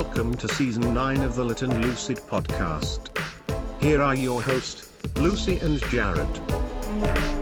Welcome to season 9 of the Lit and Lucid podcast. Here are your hosts, Lucy and Jared.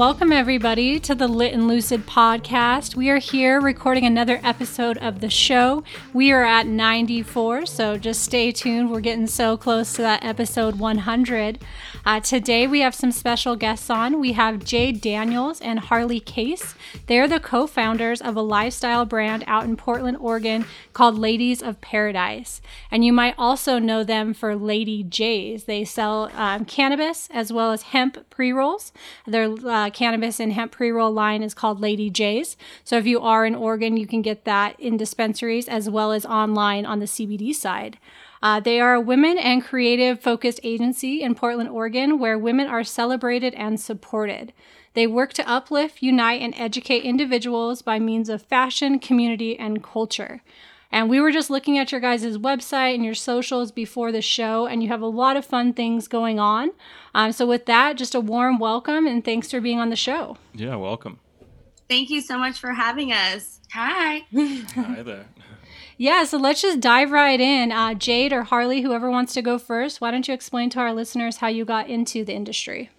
Welcome, everybody, to the Lit and Lucid podcast. We are here recording another episode of the show. We are at 94, so just stay tuned. We're getting so close to that episode 100. Uh, today, we have some special guests on. We have Jade Daniels and Harley Case. They're the co founders of a lifestyle brand out in Portland, Oregon called Ladies of Paradise. And you might also know them for Lady J's. They sell um, cannabis as well as hemp pre rolls. Their uh, cannabis and hemp pre roll line is called Lady J's. So if you are in Oregon, you can get that in dispensaries as well as online on the CBD side. Uh, they are a women and creative focused agency in Portland, Oregon, where women are celebrated and supported. They work to uplift, unite, and educate individuals by means of fashion, community, and culture. And we were just looking at your guys' website and your socials before the show, and you have a lot of fun things going on. Um, so, with that, just a warm welcome and thanks for being on the show. Yeah, welcome. Thank you so much for having us. Hi. Hi there. Yeah, so let's just dive right in. Uh, Jade or Harley, whoever wants to go first, why don't you explain to our listeners how you got into the industry?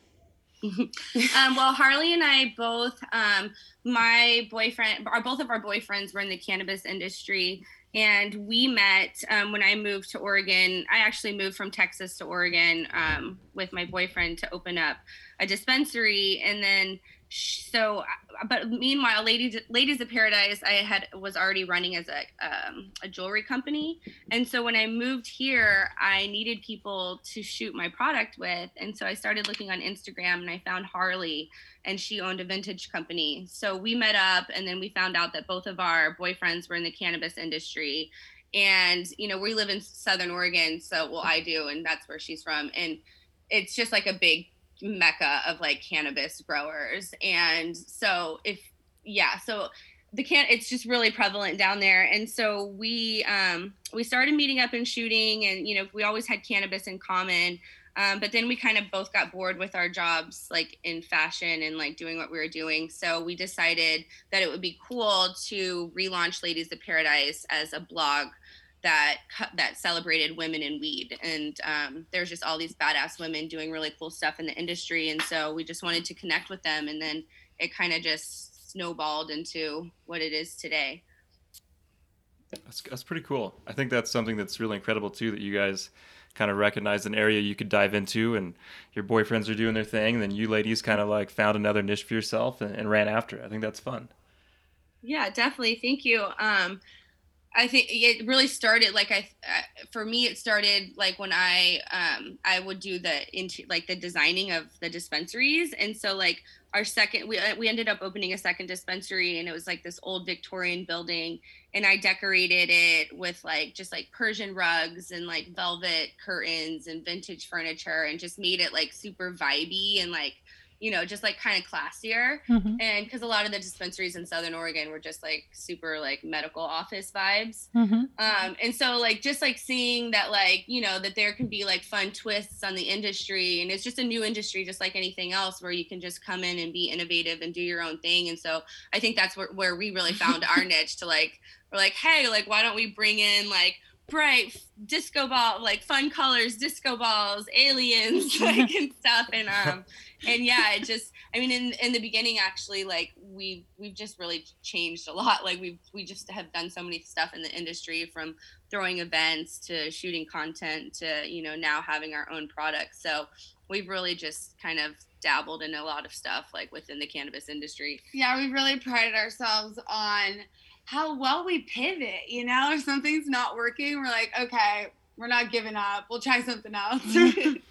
um, well, Harley and I both, um, my boyfriend, our both of our boyfriends were in the cannabis industry, and we met um, when I moved to Oregon. I actually moved from Texas to Oregon um, with my boyfriend to open up a dispensary, and then so uh, but meanwhile ladies ladies of paradise i had was already running as a, um, a jewelry company. And so when i moved here i needed people to shoot my product with. And so i started looking on instagram and i found harley and she owned a vintage company. So we met up and then we found out that both of our boyfriends were in the cannabis industry. And you know we live in southern oregon so well i do and that's where she's from. And it's just like a big mecca of like cannabis growers. And so if yeah so the can it's just really prevalent down there. And so we um we started meeting up and shooting and you know we always had cannabis in common. Um, but then we kind of both got bored with our jobs like in fashion and like doing what we were doing. So we decided that it would be cool to relaunch ladies of paradise as a blog that that celebrated women in weed. And um, there's just all these badass women doing really cool stuff in the industry. And so we just wanted to connect with them. And then it kind of just snowballed into what it is today. That's, that's pretty cool. I think that's something that's really incredible too that you guys kind of recognized an area you could dive into and your boyfriends are doing their thing. And then you ladies kind of like found another niche for yourself and, and ran after it. I think that's fun. Yeah definitely. Thank you. Um, I think it really started like I uh, for me it started like when I um I would do the into like the designing of the dispensaries. And so like our second we uh, we ended up opening a second dispensary and it was like this old Victorian building. And I decorated it with like just like Persian rugs and like velvet curtains and vintage furniture and just made it like super vibey and like you know, just like kind of classier. Mm-hmm. And because a lot of the dispensaries in Southern Oregon were just like super like medical office vibes. Mm-hmm. Um, and so like just like seeing that like, you know, that there can be like fun twists on the industry and it's just a new industry, just like anything else where you can just come in and be innovative and do your own thing. And so I think that's where, where we really found our niche to like, we're like, hey, like, why don't we bring in like, bright disco ball like fun colors disco balls aliens like and stuff and um and yeah, it just I mean in in the beginning actually like we we've just really changed a lot. Like we've we just have done so many stuff in the industry from throwing events to shooting content to, you know, now having our own products. So we've really just kind of dabbled in a lot of stuff like within the cannabis industry. Yeah, we really prided ourselves on how well we pivot, you know, if something's not working, we're like, okay, we're not giving up. We'll try something else.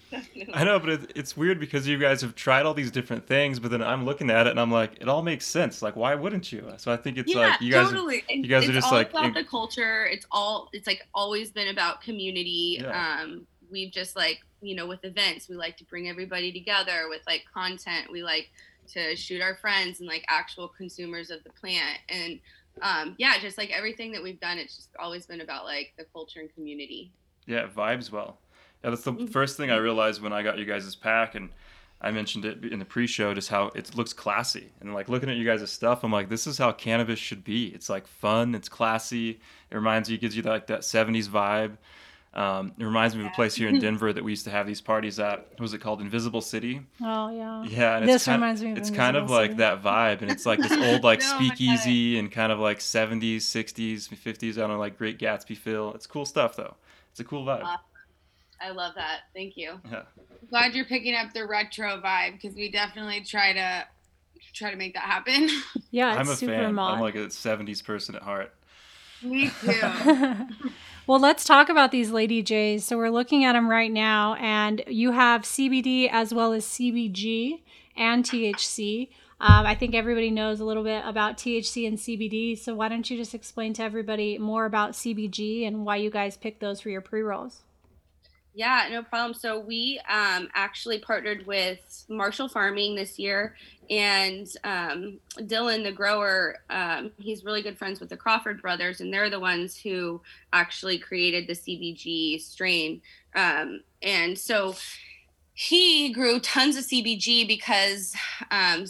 I know, but it, it's weird because you guys have tried all these different things, but then I'm looking at it and I'm like, it all makes sense. Like, why wouldn't you? So I think it's yeah, like you guys, totally. are, you guys it's are just all like about the culture. It's all. It's like always been about community. Yeah. Um, we've just like you know with events, we like to bring everybody together with like content. We like to shoot our friends and like actual consumers of the plant and um, yeah, just like everything that we've done, it's just always been about like the culture and community. Yeah, vibes well. Yeah, that's the mm-hmm. first thing I realized when I got you guys' pack, and I mentioned it in the pre-show, just how it looks classy, and like looking at you guys' stuff, I'm like, this is how cannabis should be. It's like fun, it's classy. It reminds you, gives you like that '70s vibe. Um, it reminds me of a place here in Denver that we used to have these parties at. What was it called? Invisible City. Oh yeah. Yeah, and This it's kind, reminds me of It's kind of Invisible like that vibe, and it's like this old like No, I get it. speakeasy and kind of like 70s, 60s, 50s. I don't know, like Great Gatsby feel. It's cool stuff though. It's a cool vibe. Uh, I love that. Thank you. Yeah. Glad you're picking up the retro vibe because we definitely try to try to make that happen. Yeah, it's I'm a super fan. mod. I'm like a 70s person at heart. Me too. well, let's talk about these Lady J's. So we're looking at them right now, and you have CBD as well as CBG and THC. Um, I think everybody knows a little bit about THC and CBD. So why don't you just explain to everybody more about CBG and why you guys picked those for your pre rolls? Yeah, no problem. So we um, actually partnered with Marshall Farming this year, and um, Dylan, the grower, um, he's really good friends with the Crawford brothers, and they're the ones who actually created the CBG strain. Um, and so he grew tons of CBG because um,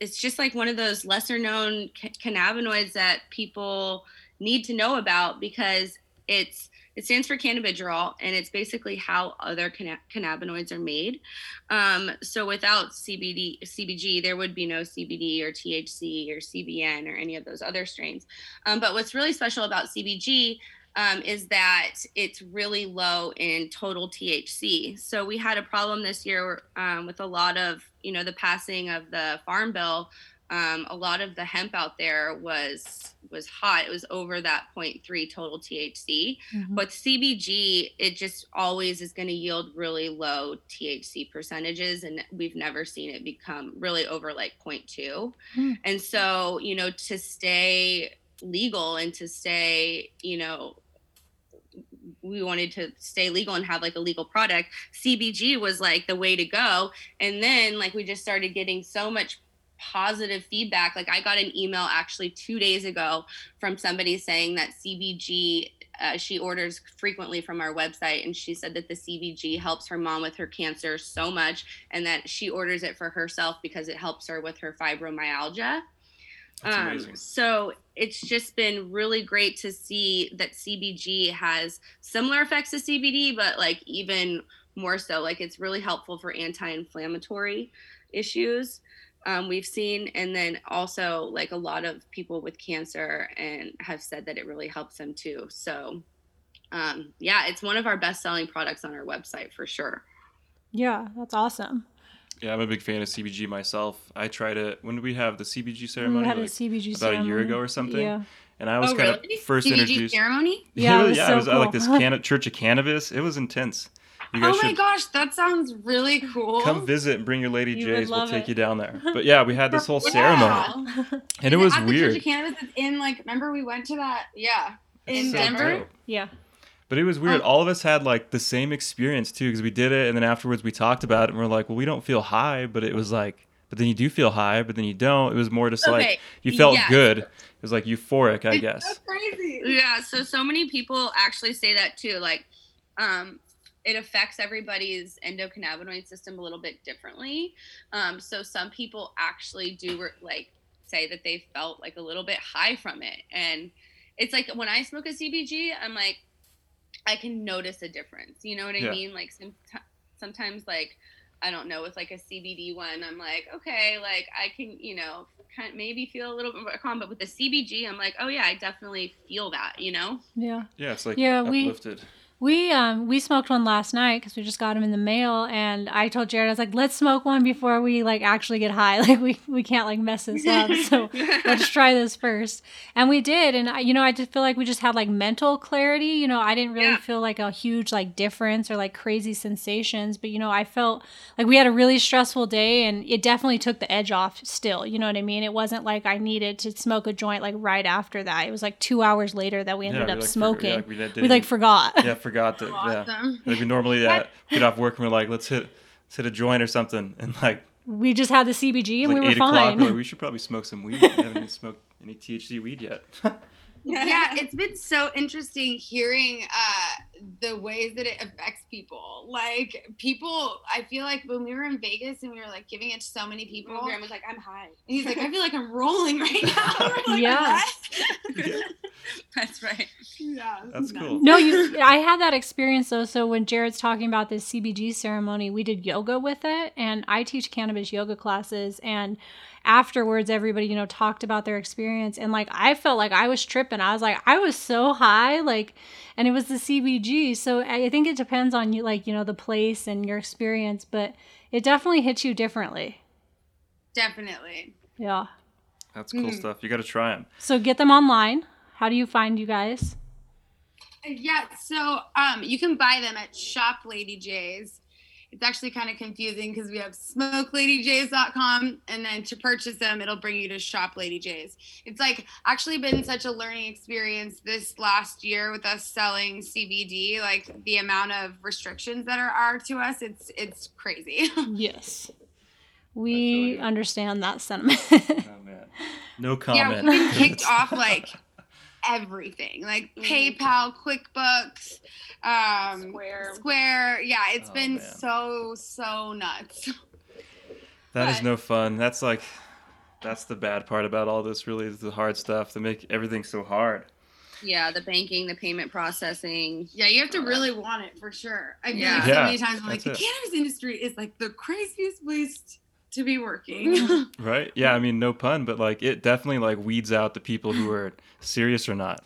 it's just like one of those lesser known ca- cannabinoids that people need to know about because it's it stands for cannabidiol, and it's basically how other canna- cannabinoids are made. Um, so without CBD, CBG, there would be no CBD or THC or CBN or any of those other strains. Um, but what's really special about CBG um, is that it's really low in total THC. So we had a problem this year um, with a lot of, you know, the passing of the Farm Bill. Um, a lot of the hemp out there was was hot. It was over that 0.3 total THC. But CBG, it just always is going to yield really low THC percentages, and we've never seen it become really over like 0.2. Hmm. And so, you know, to stay legal and to stay, you know, we wanted to stay legal and have like a legal product. CBG was like the way to go. And then, like, we just started getting so much positive feedback. Like, I got an email actually two days ago from somebody saying that CBG. Uh, she orders frequently from our website, and she said that the CBG helps her mom with her cancer so much, and that she orders it for herself because it helps her with her fibromyalgia. Um, so it's just been really great to see that CBG has similar effects to CBD, but like even more so. Like it's really helpful for anti-inflammatory issues. Um, we've seen, and then also like a lot of people with cancer and have said that it really helps them too. So, um, yeah, it's one of our best-selling products on our website for sure. Yeah, that's awesome. Yeah, I'm a big fan of CBG myself. I tried it. When did we have the CBG We ceremony? had a CBG about a year ago or something? Yeah. and I was Oh, kind of really? first CBG introduced. ceremony? Yeah, it was yeah, so it was at, like this canna- Church of Cannabis. It was intense. You guys Oh my should gosh, that sounds really cool. come visit and bring your Lady You J's. We'll take it. you down there. But yeah, we had this whole Yeah. ceremony, and it was at the Church weird. of Cannabis that's in like remember we went to that? Yeah. In So Denver? dope. yeah. But it was weird. Oh. All of us had like the same experience too, because we did it, and then afterwards we talked about it, and we're like, well, we don't feel high, but it was like, but then you do feel high, but then you don't. It was more just like you felt yes. good. It was like euphoric, I It's guess. so crazy. Yeah, so so many people actually say that too. Like, um, it affects everybody's endocannabinoid system a little bit differently. Um, so some people actually do re- like say that they felt like a little bit high from it, and it's like when I smoke a CBG, I'm like, I can notice a difference. You know what I Yeah. mean? Like some, sometimes like. I don't know with like a CBD one, I'm like, okay, like I can, you know, kind of maybe feel a little bit more calm, but with the CBG, I'm like, oh yeah, I definitely feel that, you know. Yeah. Yeah, it's like Yeah, we- uplifted. We um we smoked one last night because we just got them in the mail, and I told Jared I was like, let's smoke one before we like actually get high. Like we we can't like mess this up, so let's try this first. And we did, and I, you know I just feel like we just had like mental clarity. You know, I didn't really Yeah. feel like a huge like difference or like crazy sensations, but you know I felt like we had a really stressful day, and it definitely took the edge off. Still, you know what I mean? It wasn't like I needed to smoke a joint like right after that. It was like two hours later that we ended we, up like, forgot- smoking. yeah, we we like forgot. Yeah, forgot that. Yeah, Awesome. like we normally uh, get off work and we're like, let's hit let's hit a joint or something, and like we just had the CBG and like we were o'clock, fine. we're like, we should probably smoke some weed. We haven't even smoked any THC weed yet. yeah, it's been so interesting hearing uh the ways that it affects people. Like people, I feel like when we were in Vegas and we were like giving it to so many people, Graham was like, I'm high. and he's like, I feel like I'm rolling right now. Like, Yeah. "What?" That's right. yeah. That's cool. No, you. I had that experience though. So when Jared's talking about this CBG ceremony, we did yoga with it, and I teach cannabis yoga classes. And afterwards, everybody, you know, talked about their experience, and like I felt like I was tripping. I was like, I was so high, like, and it was the CBG. So I I think it depends on you, like you know, the place and your experience, but it definitely hits you differently. Definitely. Yeah. That's cool Mhm. stuff. You got to try them. So get them online. How do you find you guys? Yeah, so um, you can buy them at Shop Lady J's. It's actually kind of confusing because we have smokeladyj's.com and then to purchase them, it'll bring you to Shop Lady J's. It's like actually been such a learning experience this last year with us selling CBD. Like the amount of restrictions that are, are to us, it's it's crazy. Yes. We understand that sentiment. Oh man, no yeah, comment. we've been kicked off like everything, like Mhm. PayPal, QuickBooks, um, Square. Square. Yeah, it's Oh, been man. so so nuts. That is But- no fun. That's like, that's the bad part about all this. Really, is the hard stuff to make everything so hard. Yeah, the banking, the payment processing. Yeah, you have to really want it for sure. I feel Yeah. like so Yeah, many times I'm like, the it. cannabis industry is like the craziest place to be working. Right? Yeah. I mean, no pun, but like it definitely like weeds out the people who are serious or not.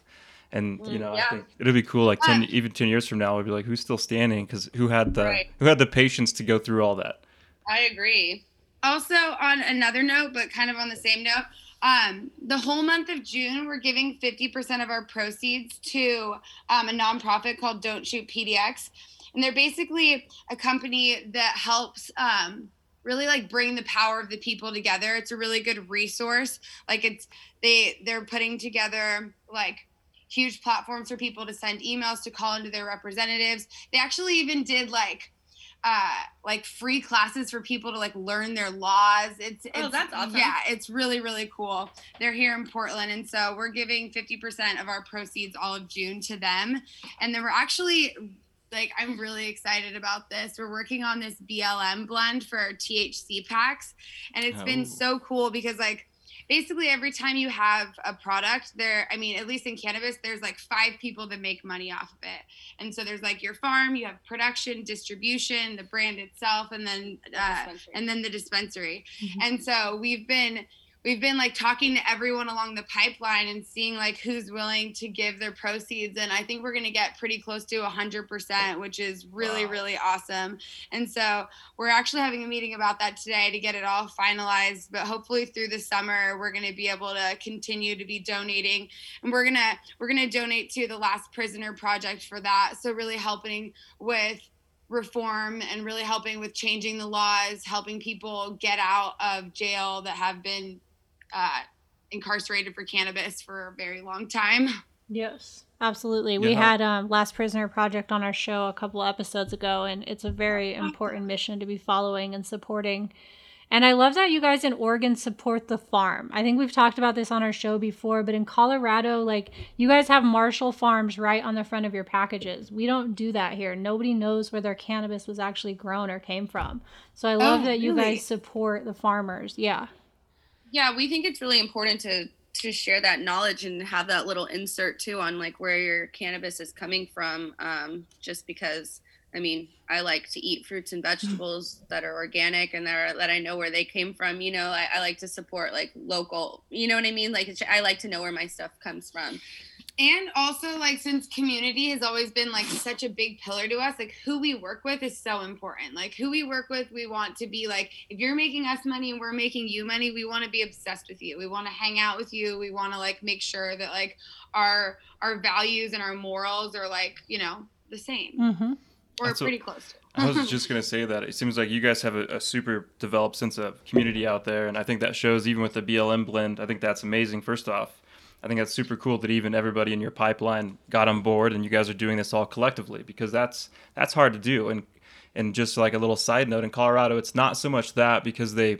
And you know, yeah. I think it'll be cool. Like ten, even ten years from now, we'll be like, who's still standing? Because who had the Right. who had the patience to go through all that? I agree. also, on another note, but kind of on the same note, um, the whole month of June, we're giving 50% of our proceeds to um, a nonprofit called Don't Shoot PDX. And they're basically a company that helps um, really like bring the power of the people together. It's a really good resource. Like it's they they're putting together like huge platforms for people to send emails to call into their representatives. They actually even did like uh like free classes for people to like learn their laws it's, it's Oh, that's awesome. yeah it's really really cool they're here in portland and so we're giving 50% of our proceeds all of june to them and then we're actually like i'm really excited about this we're working on this blm blend for our thc packs and it's Oh. been so cool because like basically every time you have a product there i mean at least in cannabis there's like five people that make money off of it and so there's like your farm you have production distribution the brand itself and then uh, Dispensary. and then the dispensary Mhm. and so we've been we've been like talking to everyone along the pipeline and seeing like who's willing to give their proceeds and i think we're going to get pretty close to 100% which is really Wow. really awesome and so we're actually having a meeting about that today to get it all finalized but hopefully through the summer we're going to be able to continue to be donating and we're going to we're going to donate to the last prisoner project for that so really helping with reform and really helping with changing the laws helping people get out of jail that have been uh, incarcerated for cannabis for a very long time Yes, absolutely. We had um, Last Prisoner Project on our show a couple episodes ago, and it's a very important mission to be following and supporting. And I love that you guys in Oregon support the farm. I think we've talked about this on our show before, but in Colorado, like you guys have Marshall Farms right on the front of your packages. We don't do that here. Nobody knows where their cannabis was actually grown or came from. So I love Oh, that you really? guys support the farmers. Yeah. Yeah we think it's really important to to share that knowledge and have that little insert too on like where your cannabis is coming from um, just because i mean i like to eat fruits and vegetables that are organic and that are that i know where they came from you know? I, I like to support like local you know what i mean? Like it's, i like to know where my stuff comes from and also like since community has always been like such a big pillar to us like who we work with is so important like who we work with we want to be like if you're making us money and we're making you money we want to be obsessed with you we want to hang out with you we want to like make sure that like our our values and our morals are like you know the same Mm-hmm. or That's what- pretty close to I was just gonna say that it seems like you guys have a, a super developed sense of community out there, and I think that shows even with the BLM blend. I think that's amazing. First off, I think that's super cool that even everybody in your pipeline got on board, and you guys are doing this all collectively because that's that's hard to do. And and just like a little side note, in Colorado, it's not so much that because they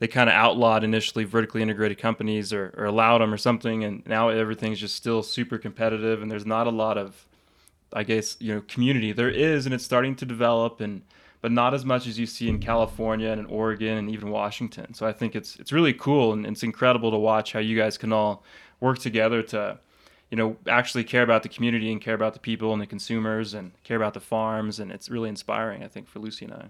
they kind of outlawed initially vertically integrated companies or, or allowed them or something, and now everything's just still super competitive, and there's not a lot of I guess you know community. There is, and it's starting to develop, and but not as much as you see in California and in Oregon and even Washington. So I think it's it's really cool and it's incredible to watch how you guys can all work together to you know actually care about the community and care about the people and the consumers and care about the farms and it's really inspiring I think for Lucy and I.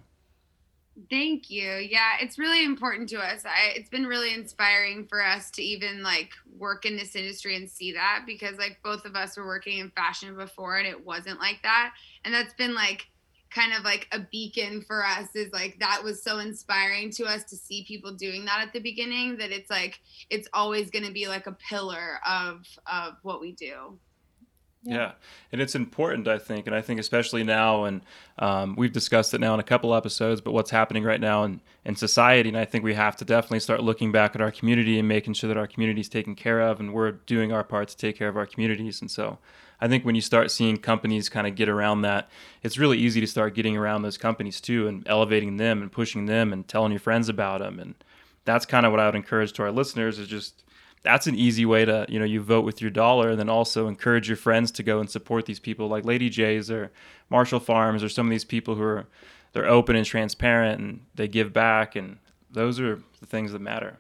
Thank you. Yeah, it's really important to us. I, it's been really inspiring for us to even like work in this industry and see that because like both of us were working in fashion before and it wasn't like that. And that's been like kind of like a beacon for us is like that was so inspiring to us to see people doing that at the beginning that it's like it's always going to be like a pillar of of what we do yeah. yeah. and it's important, I think, and I think especially now, and um, we've discussed it now in a couple episodes, but what's happening right now in, in society, and I think we have to definitely start looking back at our community and making sure that our community is taken care of, and we're doing our part to take care of our communities. And so, I think when you start seeing companies kind of get around that, it's really easy to start getting around those companies too, and elevating them and pushing them and telling your friends about them, and that's kind of what I would encourage to our listeners is just that's an easy way to you know you vote with your dollar and then also encourage your friends to go and support these people like lady j's or marshall farms or some of these people who are they're open and transparent and they give back and those are the things that matter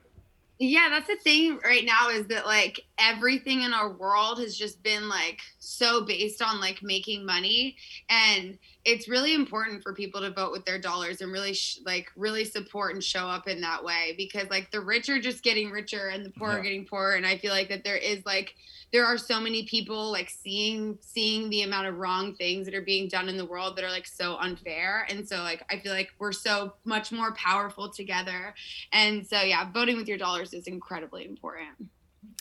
yeah that's the thing right now is that like everything in our world has just been like so based on like making money and it's really important for people to vote with their dollars and really sh- like really support and show up in that way because like the rich are just getting richer and the poor yeah. are getting poorer and i feel like that there is like there are so many people like seeing seeing the amount of wrong things that are being done in the world that are like so unfair and so like i feel like we're so much more powerful together and so yeah voting with your dollars is incredibly important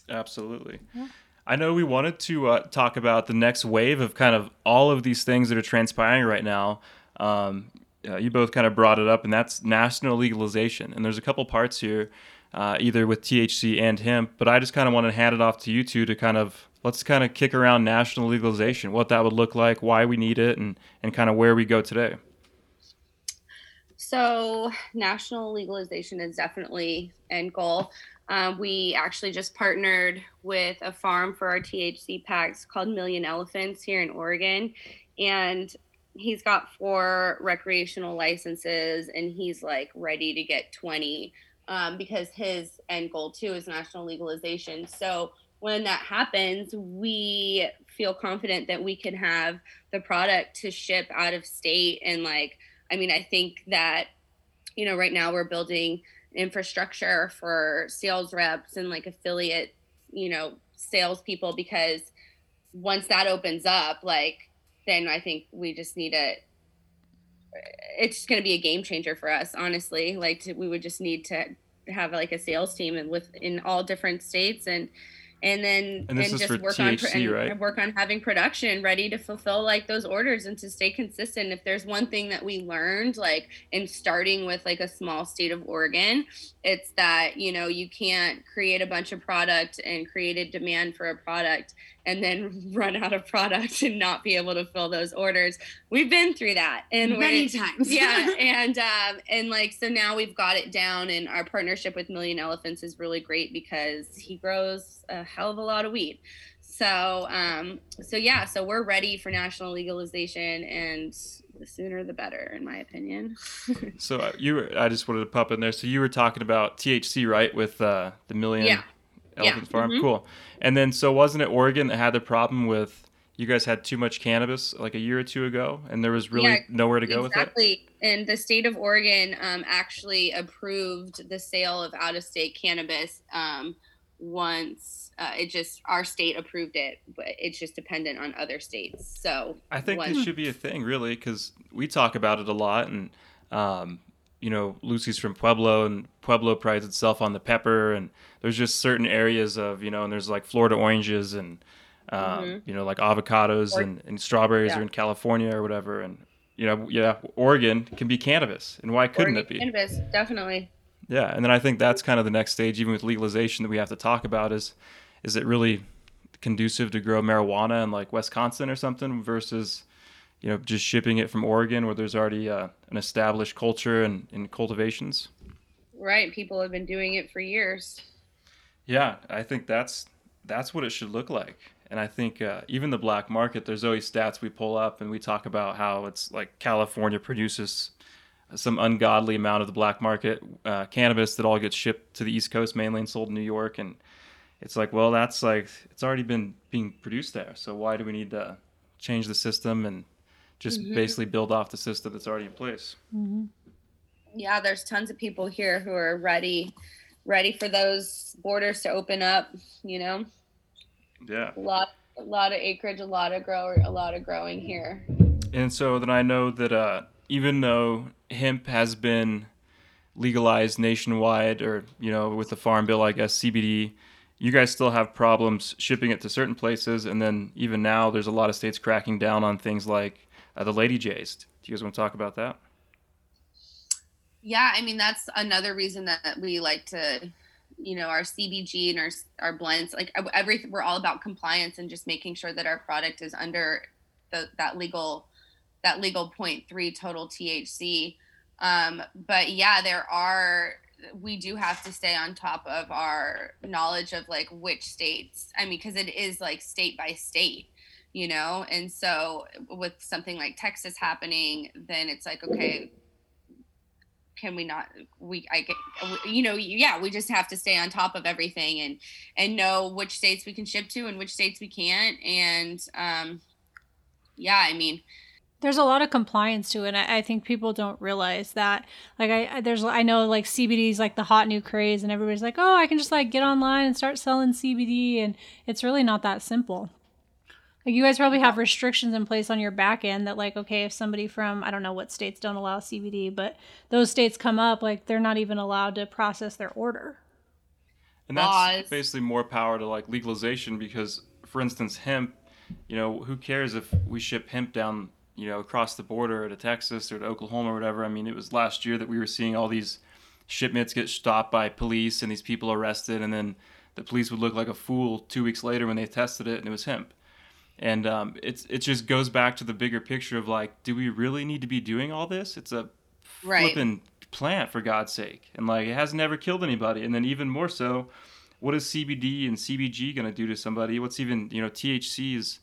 absolutely yeah. I know we wanted to uh, talk about the next wave of kind of all of these things that are transpiring right now. Um, uh, you both kind of brought it up, and that's national legalization. And there's a couple parts here, uh, either with THC and hemp. But I just kind of want to hand it off to you two to kind of let's kind of kick around national legalization, what that would look like, why we need it, and and kind of where we go today. So, national legalization is definitely end goal. Um, we actually just partnered with a farm for our THC packs called Million Elephants here in Oregon. And he's got four recreational licenses and he's like ready to get 20 um, because his end goal too is national legalization. So when that happens, we feel confident that we can have the product to ship out of state. And like, I mean, I think that, you know, right now we're building infrastructure for sales reps and like affiliate, you know, salespeople because once that opens up, like then I think we just need a. It's going to be a game changer for us, honestly. Like to, we would just need to have like a sales team and with in all different states and and then and, and just work THC, on right? work on having production ready to fulfill like those orders and to stay consistent if there's one thing that we learned like in starting with like a small state of oregon it's that you know you can't create a bunch of product and create a demand for a product and then run out of product and not be able to fill those orders. We've been through that and many times. yeah, and um, and like so now we've got it down, and our partnership with Million Elephants is really great because he grows a hell of a lot of weed. So um, so yeah, so we're ready for national legalization and the sooner the better in my opinion so uh, you were, i just wanted to pop in there so you were talking about thc right with uh, the million yeah Elephant yeah. Farm. Mm-hmm. Cool. And then so wasn't it Oregon that had the problem with you guys had too much cannabis like a year or two ago, and there was really yeah, nowhere to go exactly. with it. Exactly. And the state of Oregon um, actually approved the sale of out-of-state cannabis um, once uh, it just our state approved it, but it's just dependent on other states. So I think this should be a thing, really, because we talk about it a lot, and um, you know, Lucy's from Pueblo, and Pueblo prides itself on the pepper, and there's just certain areas of, you know, and there's like Florida oranges and, um, mm-hmm. you know, like avocados or, and, and strawberries yeah. are in California or whatever, and you know, yeah, Oregon can be cannabis, and why couldn't Oregon it be cannabis? Definitely. Yeah, and then I think that's kind of the next stage, even with legalization, that we have to talk about is, is it really conducive to grow marijuana in like Wisconsin or something versus you know, just shipping it from Oregon where there's already uh, an established culture and, and cultivations. Right. People have been doing it for years. Yeah, I think that's that's what it should look like. And I think uh, even the black market, there's always stats we pull up and we talk about how it's like California produces some ungodly amount of the black market uh, cannabis that all gets shipped to the East Coast mainly and sold in New York. And it's like, well, that's like, it's already been being produced there. So why do we need to change the system and just mm-hmm. basically build off the system that's already in place? Mm-hmm. Yeah, there's tons of people here who are ready, ready for those borders to open up, you know? Yeah. A lot, a lot of acreage, a lot of grower, a lot of growing here. And so then I know that uh, even though hemp has been legalized nationwide, or you know, with the Farm Bill, I guess CBD, you guys still have problems shipping it to certain places, and then even now, there's a lot of states cracking down on things like uh, the Lady J's. Do you guys want to talk about that? Yeah, I mean that's another reason that we like to you know our cbg and our our blends like everything we're all about compliance and just making sure that our product is under the that legal that legal 0.3 total thc um but yeah there are we do have to stay on top of our knowledge of like which states i mean because it is like state by state you know? And so with something like texas happening then it's like okay can we not we i get you know yeah we just have to stay on top of everything and and know which states we can ship to and which states we can't. And um yeah i mean there's a lot of compliance to it and I, I think people don't realize that. Like I, I there's i know like cbd is like the hot new craze and everybody's like oh i can just like get online and start selling cbd and it's really not that simple like you guys probably have restrictions in place on your back end that like okay if somebody from I don't know what states don't allow CBD, but those states come up like they're not even allowed to process their order. And that's basically more power to like legalization because for instance hemp, you know, who cares if we ship hemp down, you know, across the border to Texas or to Oklahoma or whatever. I mean, it was last year that we were seeing all these shipments get stopped by police and these people arrested and then the police would look like a fool 2 weeks later when they tested it and it was hemp and um, it's it just goes back to the bigger picture of like, do we really need to be doing all this? It's a right. flipping plant for God's sake, and like it has never killed anybody. And then even more so, what is CBD and CBG going to do to somebody? What's even you know THC is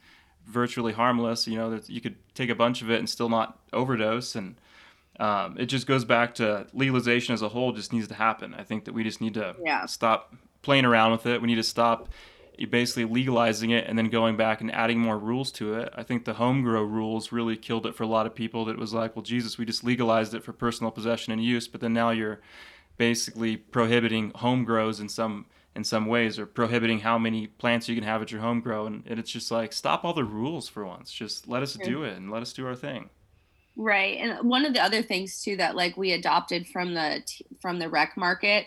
virtually harmless. You know you could take a bunch of it and still not overdose, and um, it just goes back to legalization as a whole. Just needs to happen. I think that we just need to yeah. stop playing around with it. We need to stop basically legalizing it and then going back and adding more rules to it. I think the home grow rules really killed it for a lot of people. That was like, well, Jesus, we just legalized it for personal possession and use, but then now you're basically prohibiting home grows in some in some ways or prohibiting how many plants you can have at your home grow and, and it's just like stop all the rules for once just let us do it and let us do our thing right and one of the other things too that like we adopted from the from the rec market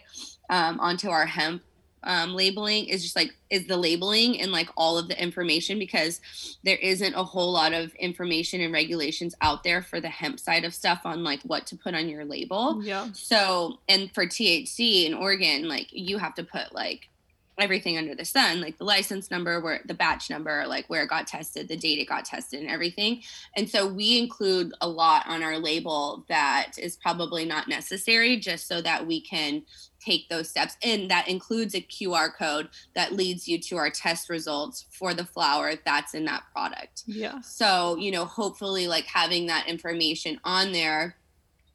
um, onto our hemp um, labeling is just like is the labeling and like all of the information because there isn't a whole lot of information and regulations out there for the hemp side of stuff on like what to put on your label. Yeah. So and for THC in Oregon, like you have to put like everything under the sun, like the license number, where the batch number, like where it got tested, the date it got tested, and everything. And so we include a lot on our label that is probably not necessary just so that we can take those steps. And that includes a QR code that leads you to our test results for the flower that's in that product. Yeah. So, you know, hopefully, like having that information on there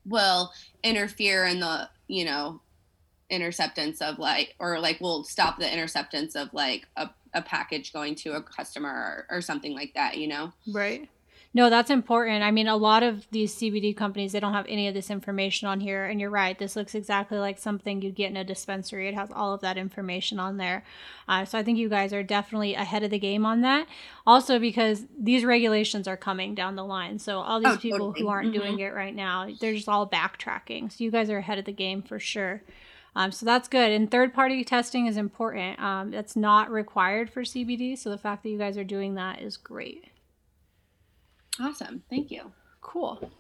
will interfere in the, you know, interceptance of like or like will stop the interceptance of like a, a package going to a customer or, or something like that you know? Right. No that's important. I mean a lot of these cbd companies they don't have any of this information on here and you're right this looks exactly like something you'd get in a dispensary. It has all of that information on there. Uh, so i think you guys are definitely ahead of the game on that. Also because these regulations are coming down the line so all these oh, people totally. who aren't mm-hmm. doing it right now they're just all backtracking. So you guys are ahead of the game for sure um, so that's good. And third party testing is important. Um, that's not required for CBD. So the fact that you guys are doing that is great. Awesome. Thank you. Cool.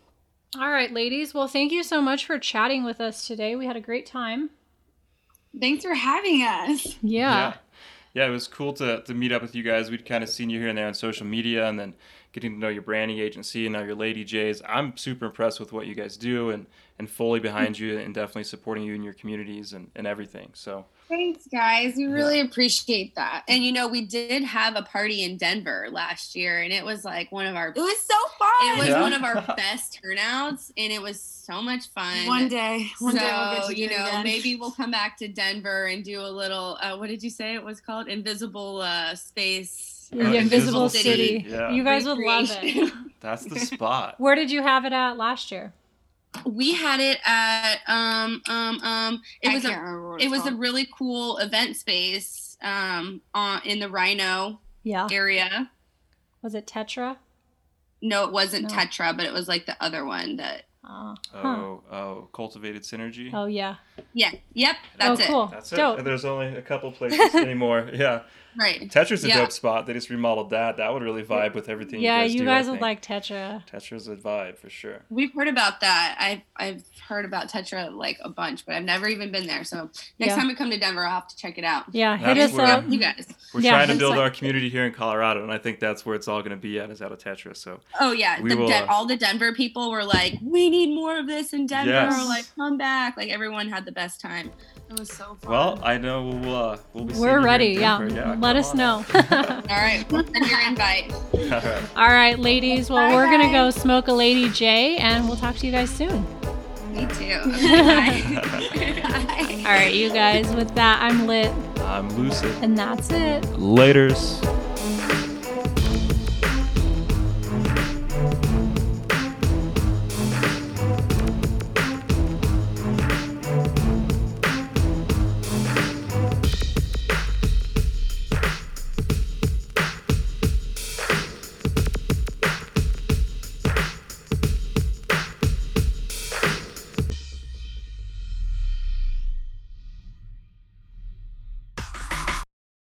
All right, ladies. Well, thank you so much for chatting with us today. We had a great time. Thanks for having us. Yeah. Yeah, yeah it was cool to, to meet up with you guys. We'd kind of seen you here and there on social media and then getting to know your branding agency and now your Lady J's. I'm super impressed with what you guys do and, and fully behind you and definitely supporting you in your communities and, and everything. So Thanks, guys. We really appreciate that. And you know, we did have a party in Denver last year, and it was like one of our It was so fun. it was Yeah. one of our best turnouts, and it was so much fun. One day, one so day we'll get to you do it know, again. maybe we'll come back to Denver and do a little. Uh, what did you say it was called? Invisible uh, space. The Uh, Invisible Invisible City. City, yeah. You guys would love it. That's the spot. Where did you have it at last year? we had it at um um um. It I was can't a remember it it's was a really cool event space um on in the RiNo Yeah. area. Was it Tetra? No, it wasn't No. Tetra, but it was like the other one that. Oh, huh. Oh, oh, cultivated synergy. oh yeah. Yeah. Yep. That's oh, it. cool. That's it. Dope. And there's only a couple places anymore. Yeah. Right. Tetra's a Yeah. dope spot. They just remodeled that. That would really vibe with everything yeah, you guys you do. guys would like Tetra. Tetra's a vibe for sure. We've heard about that. I've I've heard about Tetra like a bunch, but I've never even been there. So next Yeah. time we come to Denver, I'll have to check it out. Yeah, hit us up. You guys. We're Yeah, trying to build like- our community here in Colorado, and I think that's where it's all going to be at is out of Tetra. So Oh yeah, the will, Den- uh, all the Denver people were like, "We need more of this in Denver." Yes. Like, come back! Like everyone had the best time. It was so fun. Well, I know we'll uh, we'll be. We're here ready. in Yeah. Denver. Let us know. All right, we'll send your invite. All right. All right, ladies. Well, Bye, we're going to go smoke a Lady J, and we'll talk to you guys soon. Me too. Okay, bye. All right, you guys. With that, I'm lit, I'm lucid. and that's it. Laters.